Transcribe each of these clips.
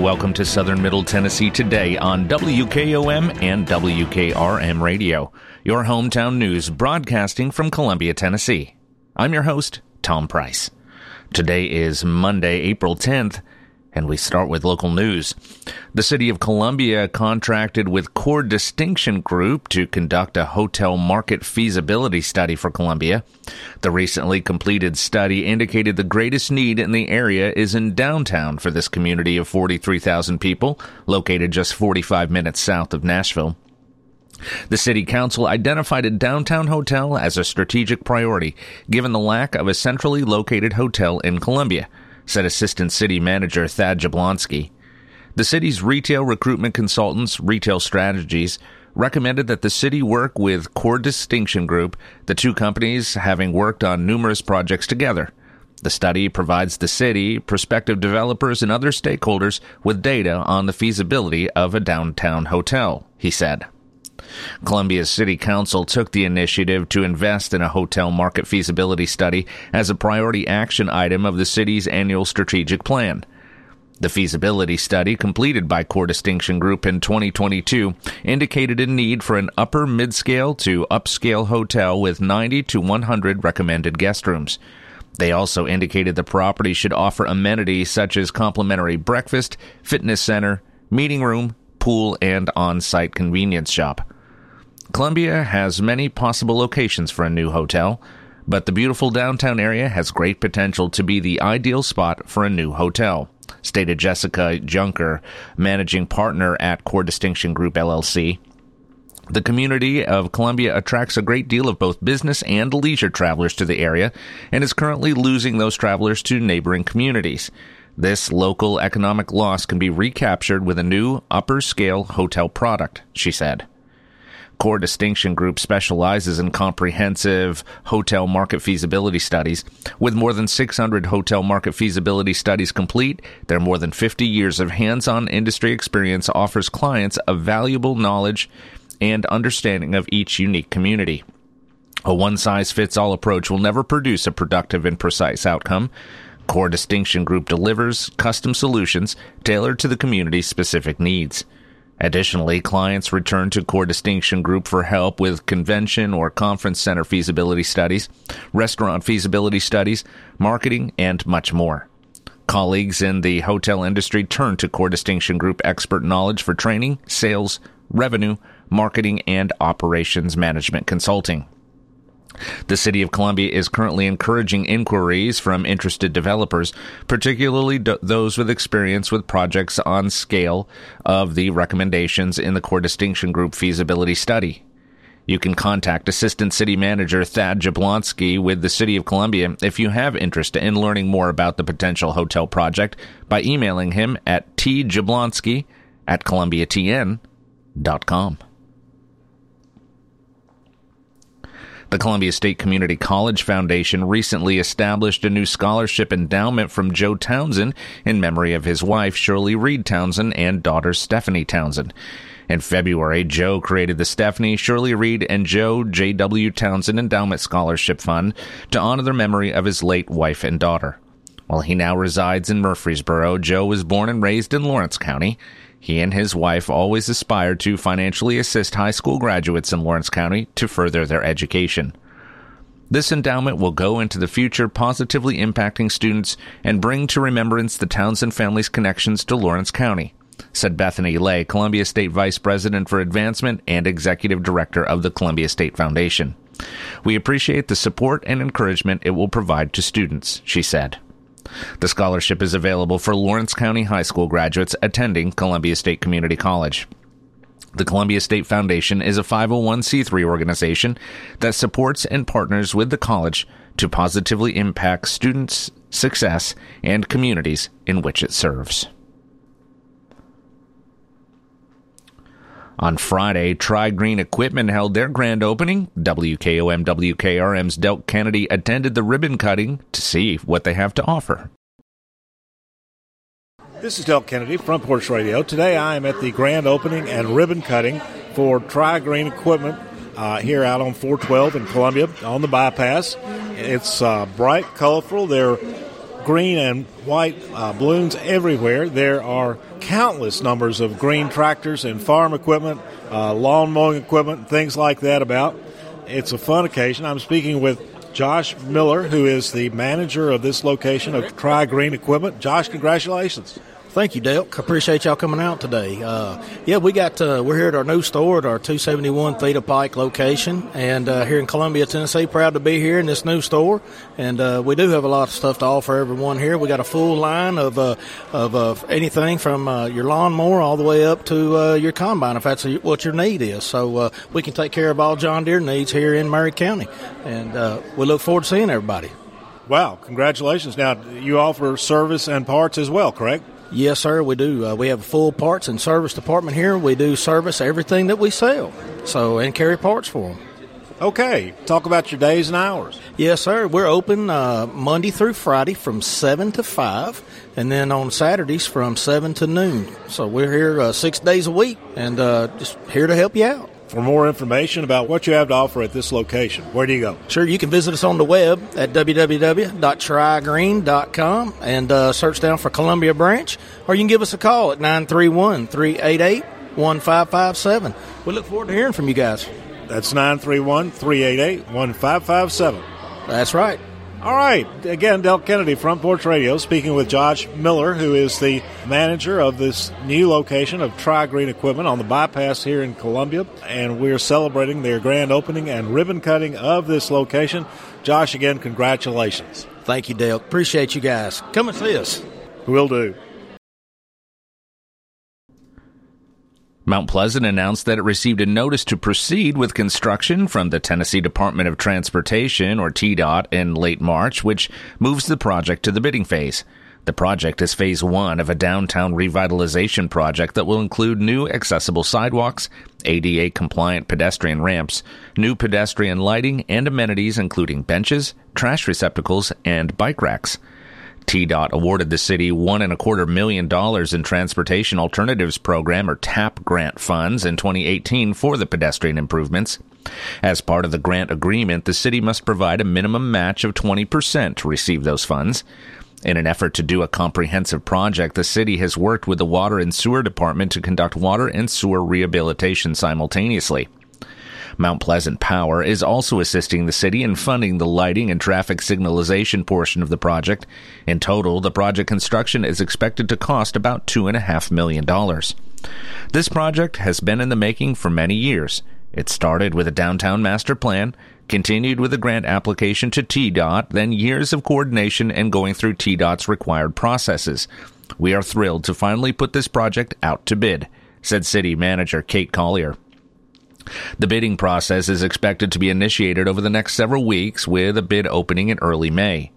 welcome to Southern Middle Tennessee today on WKOM and WKRM Radio, your hometown news broadcasting from Columbia, Tennessee. I'm your host, Tom Price. Today is Monday, April 10th, and we start with local news. The city of Columbia contracted with Core Distinction Group to conduct a hotel market feasibility study for Columbia. The recently completed study indicated the greatest need in the area is in downtown for this community of 43,000 people, located just 45 minutes south of Nashville. The City Council identified a downtown hotel as a strategic priority, given the lack of a centrally located hotel in Columbia said Assistant City Manager Thad Jablonski. The city's retail recruitment consultants, Retail Strategies, recommended that the city work with Core Distinction Group, the two companies having worked on numerous projects together. The study provides the city, prospective developers, and other stakeholders with data on the feasibility of a downtown hotel, he said. Columbia's City Council took the initiative to invest in a hotel market feasibility study as a priority action item of the city's annual strategic plan. The feasibility study completed by Core Distinction Group in 2022 indicated a need for an upper mid-scale to upscale hotel with 90 to 100 recommended guest rooms. They also indicated the property should offer amenities such as complimentary breakfast, fitness center, meeting room, pool, and on-site convenience shop. Columbia has many possible locations for a new hotel, but the beautiful downtown area has great potential to be the ideal spot for a new hotel, stated Jessica Junker, managing partner at Core Distinction Group LLC. The community of Columbia attracts a great deal of both business and leisure travelers to the area and is currently losing those travelers to neighboring communities. This local economic loss can be recaptured with a new upper scale hotel product, she said. Core Distinction Group specializes in comprehensive hotel market feasibility studies. With more than 600 hotel market feasibility studies complete, their more than 50 years of hands-on industry experience offers clients a valuable knowledge and understanding of each unique community. A one-size-fits-all approach will never produce a productive and precise outcome. Core Distinction Group delivers custom solutions tailored to the community's specific needs. Additionally, clients return to Core Distinction Group for help with convention or conference center feasibility studies, restaurant feasibility studies, marketing, and much more. Colleagues in the hotel industry turn to Core Distinction Group expert knowledge for training, sales, revenue, marketing, and operations management consulting. The City of Columbia is currently encouraging inquiries from interested developers, particularly d- those with experience with projects on scale of the recommendations in the Core Distinction Group feasibility study. You can contact Assistant City Manager Thad Jablonski with the City of Columbia if you have interest in learning more about the potential hotel project by emailing him at tjablonski at columbiatn.com. The Columbia State Community College Foundation recently established a new scholarship endowment from Joe Townsend in memory of his wife, Shirley Reed Townsend, and daughter, Stephanie Townsend. In February, Joe created the Stephanie, Shirley Reed, and Joe J.W. Townsend Endowment Scholarship Fund to honor the memory of his late wife and daughter. While he now resides in Murfreesboro, Joe was born and raised in Lawrence County. He and his wife always aspired to financially assist high school graduates in Lawrence County to further their education. This endowment will go into the future positively impacting students and bring to remembrance the Townsend family's connections to Lawrence County, said Bethany Lay, Columbia State Vice President for Advancement and Executive Director of the Columbia State Foundation. We appreciate the support and encouragement it will provide to students, she said. The scholarship is available for Lawrence County High School graduates attending Columbia State Community College. The Columbia State Foundation is a 501c3 organization that supports and partners with the college to positively impact students' success and communities in which it serves. On Friday, Tri Green Equipment held their grand opening. WKOM WKRM's Delk Kennedy attended the ribbon cutting to see what they have to offer. This is Delk Kennedy, Front Porch Radio. Today I am at the grand opening and ribbon cutting for Tri Green Equipment uh, here out on 412 in Columbia on the bypass. It's uh, bright, colorful. They're green and white uh, balloons everywhere. There are countless numbers of green tractors and farm equipment, uh, lawn mowing equipment, things like that about. It's a fun occasion. I'm speaking with Josh Miller, who is the manager of this location of Tri Green Equipment. Josh, congratulations. Thank you, Dale. Appreciate y'all coming out today. Uh, yeah, we got uh, we're here at our new store at our 271 Theta Pike location, and uh, here in Columbia, Tennessee. Proud to be here in this new store, and uh, we do have a lot of stuff to offer everyone here. We got a full line of uh, of uh, anything from your lawnmower all the way up to your combine, if that's what your need is. So we can take care of all John Deere needs here in Maury County, and we look forward to seeing everybody. Wow! Congratulations. Now you offer service and parts as well, correct? Yes, sir, we do. Uh, we have a full parts and service department here. We do service everything that we sell, so and carry parts for them. Okay, talk about your days and hours. Yes, sir. We're open uh, Monday through Friday from seven to five, and then on Saturdays from seven to noon. So we're here uh, six days a week, and uh, just here to help you out. For more information about what you have to offer at this location, where do you go? Sure, you can visit us on the web at www.trigreen.com and uh, search down for Columbia Branch, or you can give us a call at 931 388 1557. We look forward to hearing from you guys. That's 931 388 1557. That's right. All right. Again, Del Kennedy, Front Porch Radio, speaking with Josh Miller, who is the manager of this new location of Tri Green Equipment on the bypass here in Columbia. And we're celebrating their grand opening and ribbon cutting of this location. Josh, again, congratulations. Thank you, Dale. Appreciate you guys. Come and see us. Will do. Mount Pleasant announced that it received a notice to proceed with construction from the Tennessee Department of Transportation, or TDOT, in late March, which moves the project to the bidding phase. The project is phase one of a downtown revitalization project that will include new accessible sidewalks, ADA compliant pedestrian ramps, new pedestrian lighting, and amenities including benches, trash receptacles, and bike racks. TDOT awarded the city one and a quarter million dollars in Transportation Alternatives Program or TAP grant funds in 2018 for the pedestrian improvements. As part of the grant agreement, the city must provide a minimum match of 20% to receive those funds. In an effort to do a comprehensive project, the city has worked with the Water and Sewer Department to conduct water and sewer rehabilitation simultaneously. Mount Pleasant Power is also assisting the city in funding the lighting and traffic signalization portion of the project. In total, the project construction is expected to cost about $2.5 million. This project has been in the making for many years. It started with a downtown master plan, continued with a grant application to TDOT, then years of coordination and going through TDOT's required processes. We are thrilled to finally put this project out to bid, said City Manager Kate Collier. The bidding process is expected to be initiated over the next several weeks with a bid opening in early May.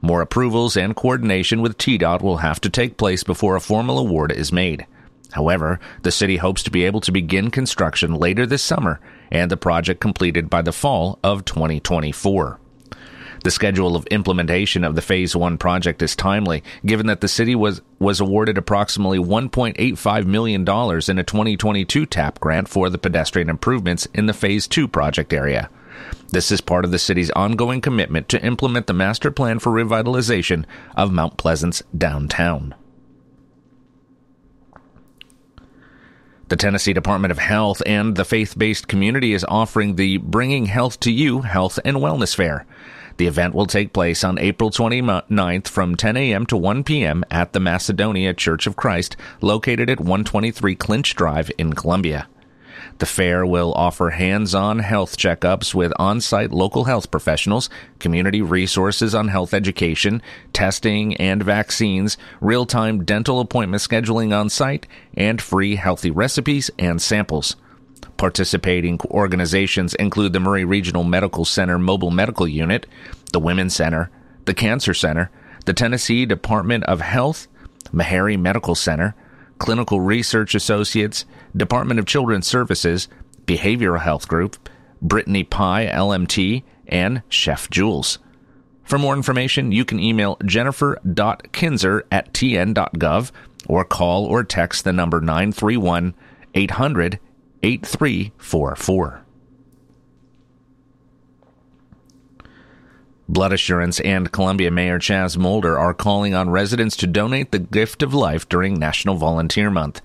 More approvals and coordination with TDOT will have to take place before a formal award is made. However, the city hopes to be able to begin construction later this summer and the project completed by the fall of 2024. The schedule of implementation of the Phase 1 project is timely, given that the city was, was awarded approximately $1.85 million in a 2022 TAP grant for the pedestrian improvements in the Phase 2 project area. This is part of the city's ongoing commitment to implement the master plan for revitalization of Mount Pleasant's downtown. The Tennessee Department of Health and the faith based community is offering the Bringing Health to You Health and Wellness Fair. The event will take place on April 29th from 10 a.m. to 1 p.m. at the Macedonia Church of Christ, located at 123 Clinch Drive in Columbia. The fair will offer hands-on health checkups with on-site local health professionals, community resources on health education, testing and vaccines, real-time dental appointment scheduling on site, and free healthy recipes and samples. Participating organizations include the Maury Regional Medical Center Mobile Medical Unit, the Women's Center, the Cancer Center, the Tennessee Department of Health, Meharry Medical Center, Clinical Research Associates, Department of Children's Services, Behavioral Health Group, Brittany Pie LMT, and Chef Jules. For more information, you can email jennifer.kinzer at tn.gov or call or text the number 931 800 8344. Blood Assurance and Columbia Mayor Chaz Molder are calling on residents to donate the gift of life during National Volunteer Month.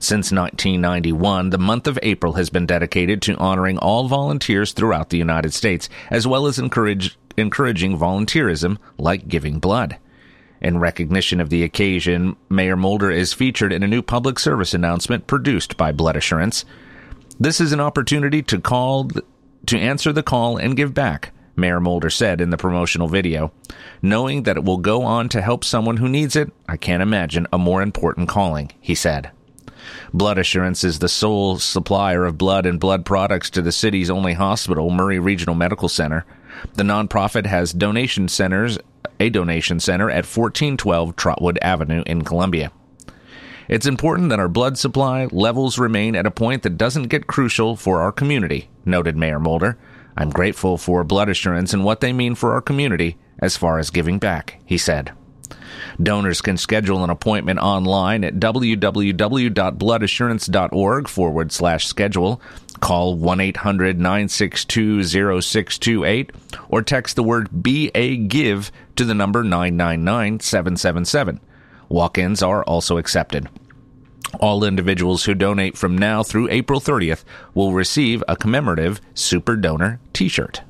Since 1991, the month of April has been dedicated to honoring all volunteers throughout the United States, as well as encourage, encouraging volunteerism like giving blood. In recognition of the occasion, Mayor Molder is featured in a new public service announcement produced by Blood Assurance. This is an opportunity to call to answer the call and give back. Mayor Molder said in the promotional video. Knowing that it will go on to help someone who needs it, I can't imagine a more important calling, he said. Blood Assurance is the sole supplier of blood and blood products to the city's only hospital, Maury Regional Medical Center. The nonprofit has donation centers, a donation center at 1412 Trotwood Avenue in Columbia. It's important that our blood supply levels remain at a point that doesn't get crucial for our community, noted Mayor Molder. I'm grateful for Blood Assurance and what they mean for our community as far as giving back, he said. Donors can schedule an appointment online at www.bloodassurance.org forward slash schedule. Call 1 800 962 0628 or text the word BA Give to the number 999 777. Walk ins are also accepted. All individuals who donate from now through April 30th will receive a commemorative Super Donor t shirt.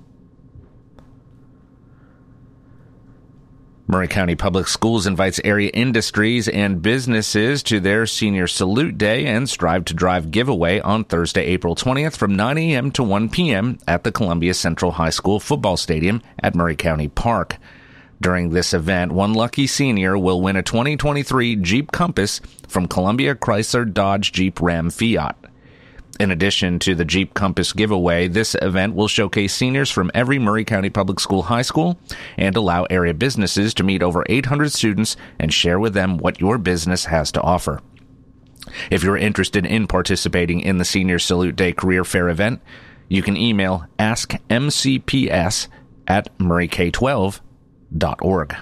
Maury County Public Schools invites area industries and businesses to their Senior Salute Day and Strive to Drive giveaway on Thursday, April 20th from 9 a.m. to 1 p.m. at the Columbia Central High School football stadium at Maury County Park. During this event, one lucky senior will win a 2023 Jeep Compass from Columbia Chrysler Dodge Jeep Ram Fiat. In addition to the Jeep Compass giveaway, this event will showcase seniors from every Maury County Public School high school and allow area businesses to meet over 800 students and share with them what your business has to offer. If you're interested in participating in the Senior Salute Day Career Fair event, you can email askmcps at mauryk12 org.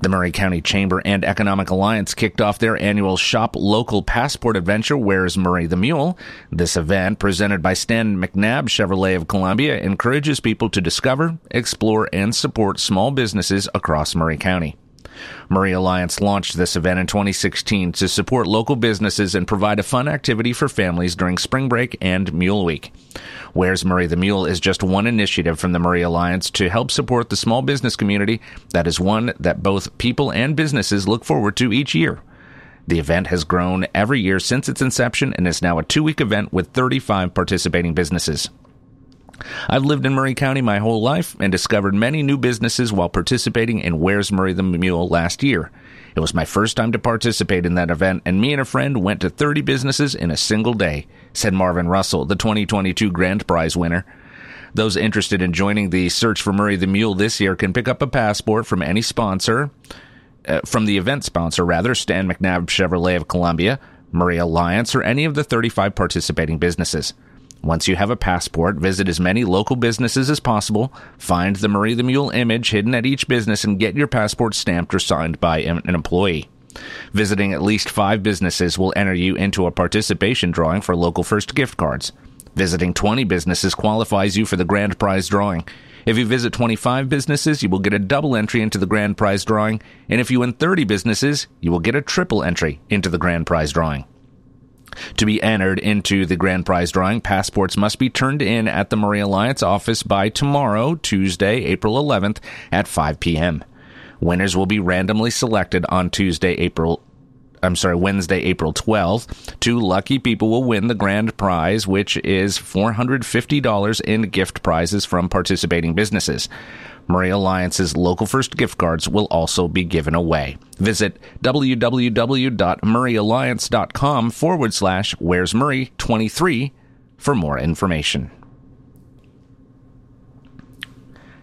The Maury County Chamber and Economic Alliance kicked off their annual Shop Local Passport adventure, Where's Maury the Mule? This event, presented by Stan McNabb Chevrolet of Columbia, encourages people to discover, explore, and support small businesses across Maury County. Maury Alliance launched this event in 2016 to support local businesses and provide a fun activity for families during spring break and Mule Week. Where's Maury the Mule is just one initiative from the Maury Alliance to help support the small business community that is one that both people and businesses look forward to each year. The event has grown every year since its inception and is now a two week event with 35 participating businesses. I've lived in Maury County my whole life and discovered many new businesses while participating in Where's Maury the Mule last year. It was my first time to participate in that event, and me and a friend went to 30 businesses in a single day, said Marvin Russell, the 2022 Grand Prize winner. Those interested in joining the Search for Maury the Mule this year can pick up a passport from any sponsor, uh, from the event sponsor, rather, Stan McNabb Chevrolet of Columbia, Maury Alliance, or any of the 35 participating businesses. Once you have a passport, visit as many local businesses as possible, find the Marie the Mule image hidden at each business, and get your passport stamped or signed by an employee. Visiting at least five businesses will enter you into a participation drawing for local first gift cards. Visiting 20 businesses qualifies you for the grand prize drawing. If you visit 25 businesses, you will get a double entry into the grand prize drawing, and if you win 30 businesses, you will get a triple entry into the grand prize drawing. To be entered into the grand prize drawing, passports must be turned in at the Maury Alliance office by tomorrow, Tuesday, April 11th at 5 p.m. Winners will be randomly selected on Tuesday, April I'm sorry, Wednesday, April 12th. Two lucky people will win the grand prize, which is $450 in gift prizes from participating businesses. Maury Alliance's local first gift cards will also be given away. Visit www.mauryalliance.com forward slash where's Maury 23 for more information.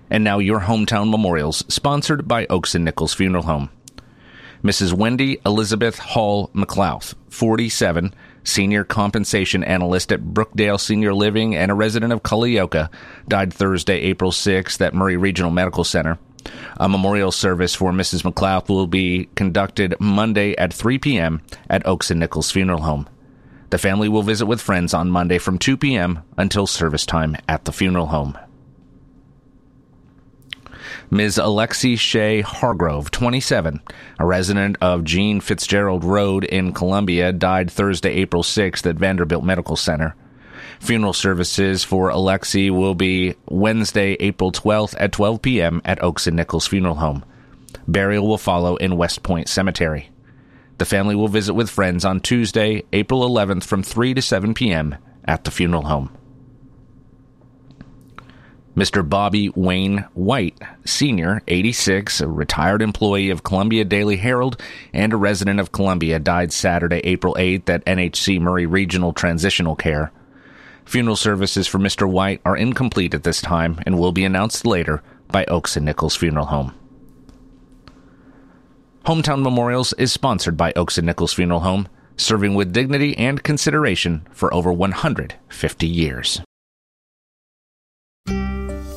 And now your hometown memorials, sponsored by Oakes and Nichols Funeral Home. Mrs. Wendy Elizabeth Hall McLeod, 47, senior compensation analyst at Brookdale Senior Living and a resident of Culleoka, died Thursday, April 6th at Maury Regional Medical Center. A memorial service for Mrs. McLeod will be conducted Monday at 3 p.m. at Oakes and Nichols Funeral Home. The family will visit with friends on Monday from 2 p.m. until service time at the funeral home. Ms. Alexi Shea Hargrove, 27, a resident of Jean Fitzgerald Road in Columbia, died Thursday, April 6th at Vanderbilt Medical Center. Funeral services for Alexi will be Wednesday, April 12th at 12 p.m. at Oakes and Nichols Funeral Home. Burial will follow in West Point Cemetery. The family will visit with friends on Tuesday, April 11th from 3 to 7 p.m. at the funeral home. Mr. Bobby Wayne White, Sr., 86, a retired employee of Columbia Daily Herald and a resident of Columbia, died Saturday, April 8th at NHC Maury Regional Transitional Care. Funeral services for Mr. White are incomplete at this time and will be announced later by Oakes and Nichols Funeral Home. Hometown Memorials is sponsored by Oakes and Nichols Funeral Home, serving with dignity and consideration for over 150 years.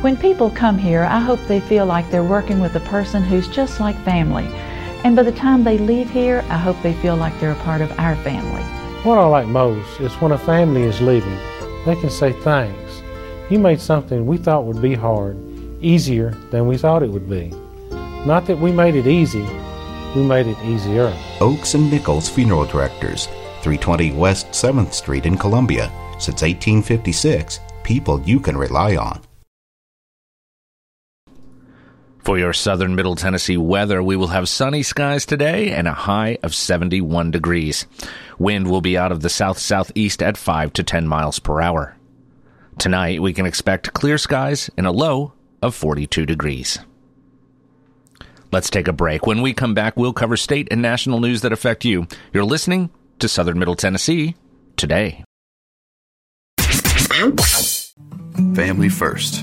When people come here, I hope they feel like they're working with a person who's just like family. And by the time they leave here, I hope they feel like they're a part of our family. What I like most is when a family is leaving, they can say thanks. You made something we thought would be hard easier than we thought it would be. Not that we made it easy, we made it easier. Oakes and Nichols Funeral Directors, 320 West 7th Street in Columbia. Since 1856, people you can rely on. For your southern Middle Tennessee weather, we will have sunny skies today and a high of 71 degrees. Wind will be out of the south southeast at 5 to 10 miles per hour. Tonight, we can expect clear skies and a low of 42 degrees. Let's take a break. When we come back, we'll cover state and national news that affect you. You're listening to Southern Middle Tennessee today. Family first.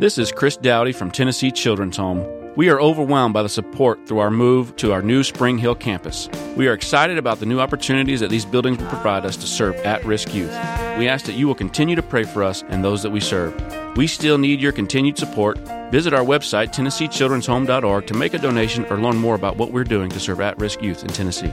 This is Chris Dowdy from Tennessee Children's Home. We are overwhelmed by the support through our move to our new Spring Hill campus. We are excited about the new opportunities that these buildings will provide us to serve at risk youth. We ask that you will continue to pray for us and those that we serve. We still need your continued support. Visit our website, TennesseeChildren'sHome.org, to make a donation or learn more about what we're doing to serve at risk youth in Tennessee.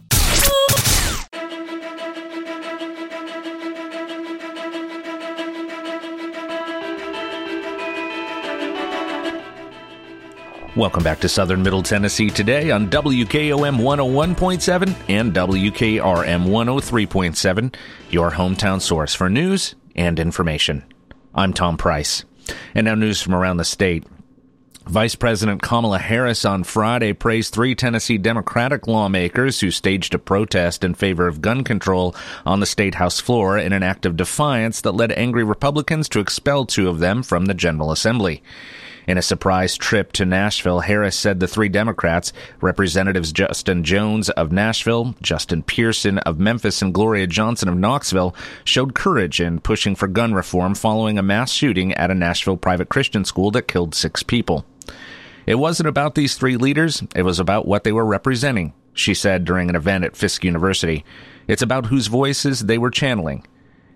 Welcome back to Southern Middle Tennessee today on WKOM 101.7 and WKRM 103.7, your hometown source for news and information. I'm Tom Price. And now news from around the state. Vice President Kamala Harris on Friday praised three Tennessee Democratic lawmakers who staged a protest in favor of gun control on the state house floor in an act of defiance that led angry Republicans to expel two of them from the General Assembly. In a surprise trip to Nashville, Harris said the three Democrats, Representatives Justin Jones of Nashville, Justin Pearson of Memphis, and Gloria Johnson of Knoxville, showed courage in pushing for gun reform following a mass shooting at a Nashville private Christian school that killed six people. It wasn't about these three leaders, it was about what they were representing, she said during an event at Fisk University. It's about whose voices they were channeling.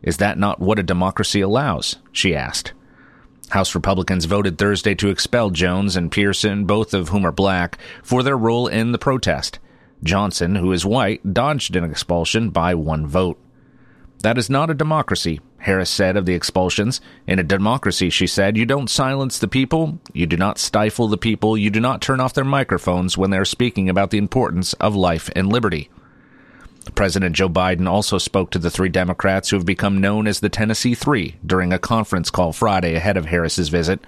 Is that not what a democracy allows? she asked. House Republicans voted Thursday to expel Jones and Pearson, both of whom are black, for their role in the protest. Johnson, who is white, dodged an expulsion by one vote. That is not a democracy, Harris said of the expulsions. In a democracy, she said, you don't silence the people, you do not stifle the people, you do not turn off their microphones when they are speaking about the importance of life and liberty. President Joe Biden also spoke to the three Democrats who have become known as the Tennessee Three during a conference call Friday ahead of Harris's visit.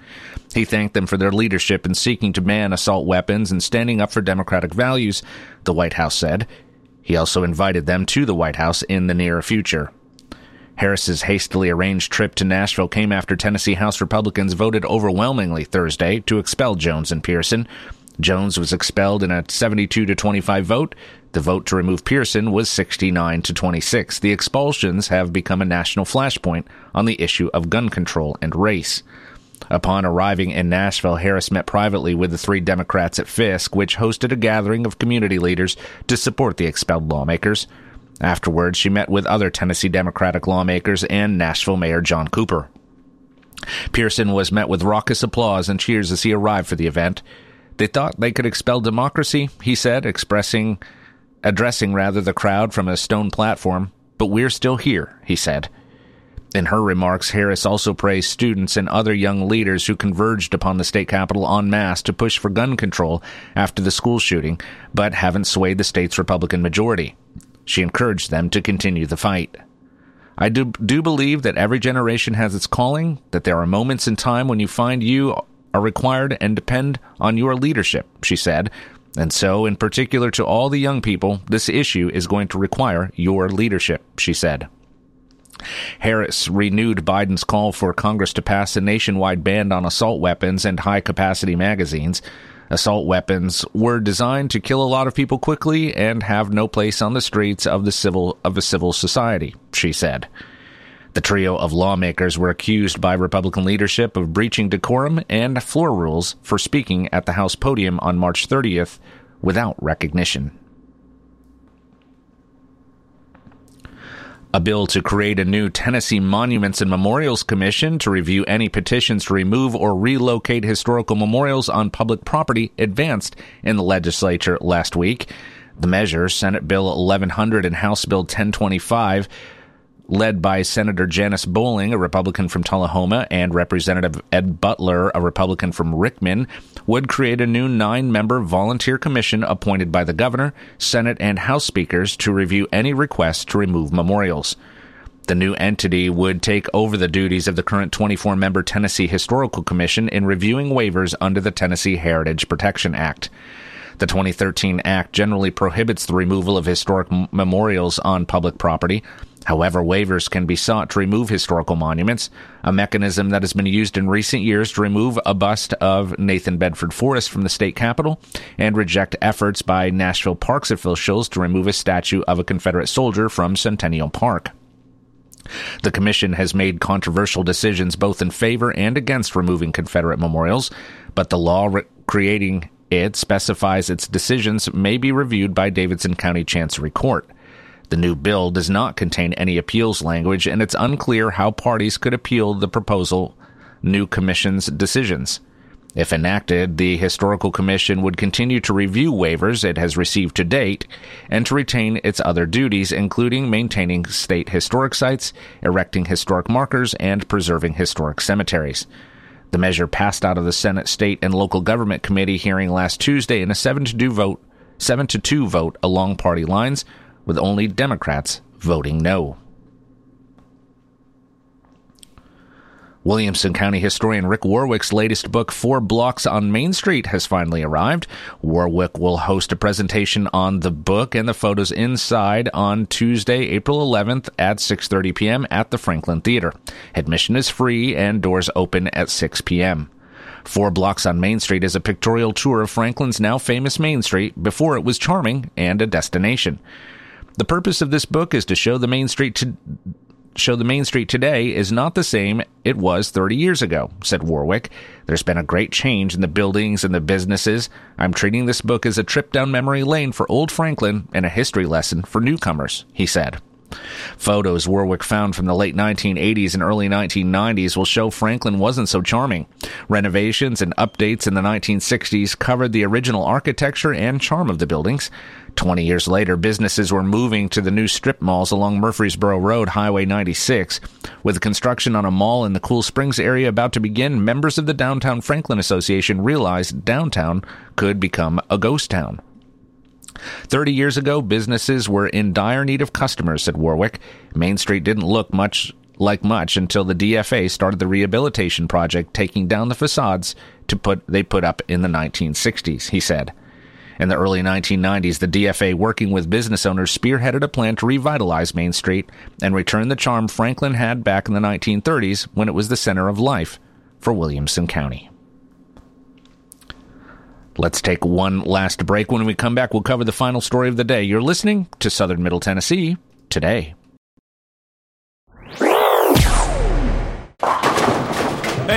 He thanked them for their leadership in seeking to ban assault weapons and standing up for democratic values, the White House said. He also invited them to the White House in the near future. Harris's hastily arranged trip to Nashville came after Tennessee House Republicans voted overwhelmingly Thursday to expel Jones and Pearson. Jones was expelled in a 72 to 25 vote. The vote to remove Pearson was 69 to 26. The expulsions have become a national flashpoint on the issue of gun control and race. Upon arriving in Nashville, Harris met privately with the three Democrats at Fisk, which hosted a gathering of community leaders to support the expelled lawmakers. Afterwards, she met with other Tennessee Democratic lawmakers and Nashville Mayor John Cooper. Pearson was met with raucous applause and cheers as he arrived for the event. They thought they could expel democracy, he said, expressing addressing rather the crowd from a stone platform, but we're still here, he said. In her remarks, Harris also praised students and other young leaders who converged upon the state capitol en masse to push for gun control after the school shooting, but haven't swayed the state's Republican majority. She encouraged them to continue the fight. I do, do believe that every generation has its calling, that there are moments in time when you find you are required and depend on your leadership, she said. And so, in particular to all the young people, this issue is going to require your leadership, she said. Harris renewed Biden's call for Congress to pass a nationwide ban on assault weapons and high capacity magazines. Assault weapons were designed to kill a lot of people quickly and have no place on the streets of the civil of a civil society, she said. The trio of lawmakers were accused by Republican leadership of breaching decorum and floor rules for speaking at the House podium on March 30th without recognition. A bill to create a new Tennessee Monuments and Memorials Commission to review any petitions to remove or relocate historical memorials on public property advanced in the legislature last week. The measure, Senate Bill 1100 and House Bill 1025, led by Senator Janice Bowling, a Republican from Tullahoma, and Representative Ed Butler, a Republican from Rickman, would create a new nine member volunteer commission appointed by the governor, Senate, and House speakers to review any requests to remove memorials. The new entity would take over the duties of the current 24 member Tennessee Historical Commission in reviewing waivers under the Tennessee Heritage Protection Act. The 2013 Act generally prohibits the removal of historic memorials on public property. However, waivers can be sought to remove historical monuments, a mechanism that has been used in recent years to remove a bust of Nathan Bedford Forrest from the state capitol and reject efforts by Nashville Parks officials to remove a statue of a Confederate soldier from Centennial Park. The Commission has made controversial decisions both in favor and against removing Confederate memorials, but the law re- creating it specifies its decisions may be reviewed by Davidson County Chancery Court. The new bill does not contain any appeals language, and it's unclear how parties could appeal the proposal new commission's decisions. If enacted, the Historical Commission would continue to review waivers it has received to date and to retain its other duties, including maintaining state historic sites, erecting historic markers, and preserving historic cemeteries. The measure passed out of the Senate State and Local Government Committee hearing last Tuesday in a 7 to 2 vote, 7 to 2 vote along party lines, with only Democrats voting no. Williamson County historian Rick Warwick's latest book, Four Blocks on Main Street, has finally arrived. Warwick will host a presentation on the book and the photos inside on Tuesday, April 11th at 6:30 p.m. at the Franklin Theater. Admission is free and doors open at 6 p.m. Four Blocks on Main Street is a pictorial tour of Franklin's now famous Main Street before it was charming and a destination. The purpose of this book is to show the Main Street to show the Main Street today is not the same it was 30 years ago, said Warwick. There's been a great change in the buildings and the businesses. I'm treating this book as a trip down memory lane for old Franklin and a history lesson for newcomers, he said. Photos Warwick found from the late 1980s and early 1990s will show Franklin wasn't so charming. Renovations and updates in the 1960s covered the original architecture and charm of the buildings. 20 years later, businesses were moving to the new strip malls along Murfreesboro Road, Highway 96. With construction on a mall in the Cool Springs area about to begin, members of the Downtown Franklin Association realized downtown could become a ghost town. 30 years ago, businesses were in dire need of customers, said Warwick. Main Street didn't look much like much until the DFA started the rehabilitation project, taking down the facades to put they put up in the 1960s, he said. In the early 1990s, the DFA, working with business owners, spearheaded a plan to revitalize Main Street and return the charm Franklin had back in the 1930s when it was the center of life for Williamson County. Let's take one last break. When we come back, we'll cover the final story of the day. You're listening to Southern Middle Tennessee today.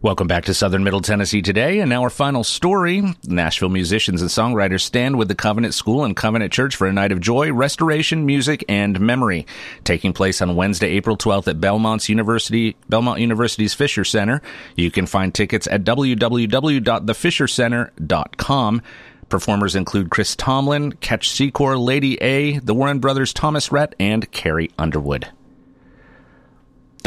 Welcome back to Southern Middle Tennessee today, and now our final story. Nashville musicians and songwriters stand with the Covenant School and Covenant Church for a night of joy, restoration, music, and memory, taking place on Wednesday, April 12th at Belmont's University, Belmont University's Fisher Center. You can find tickets at www.thefishercenter.com. Performers include Chris Tomlin, Ketch Secor, Lady A, the Warren Brothers, Thomas Rhett, and Carrie Underwood.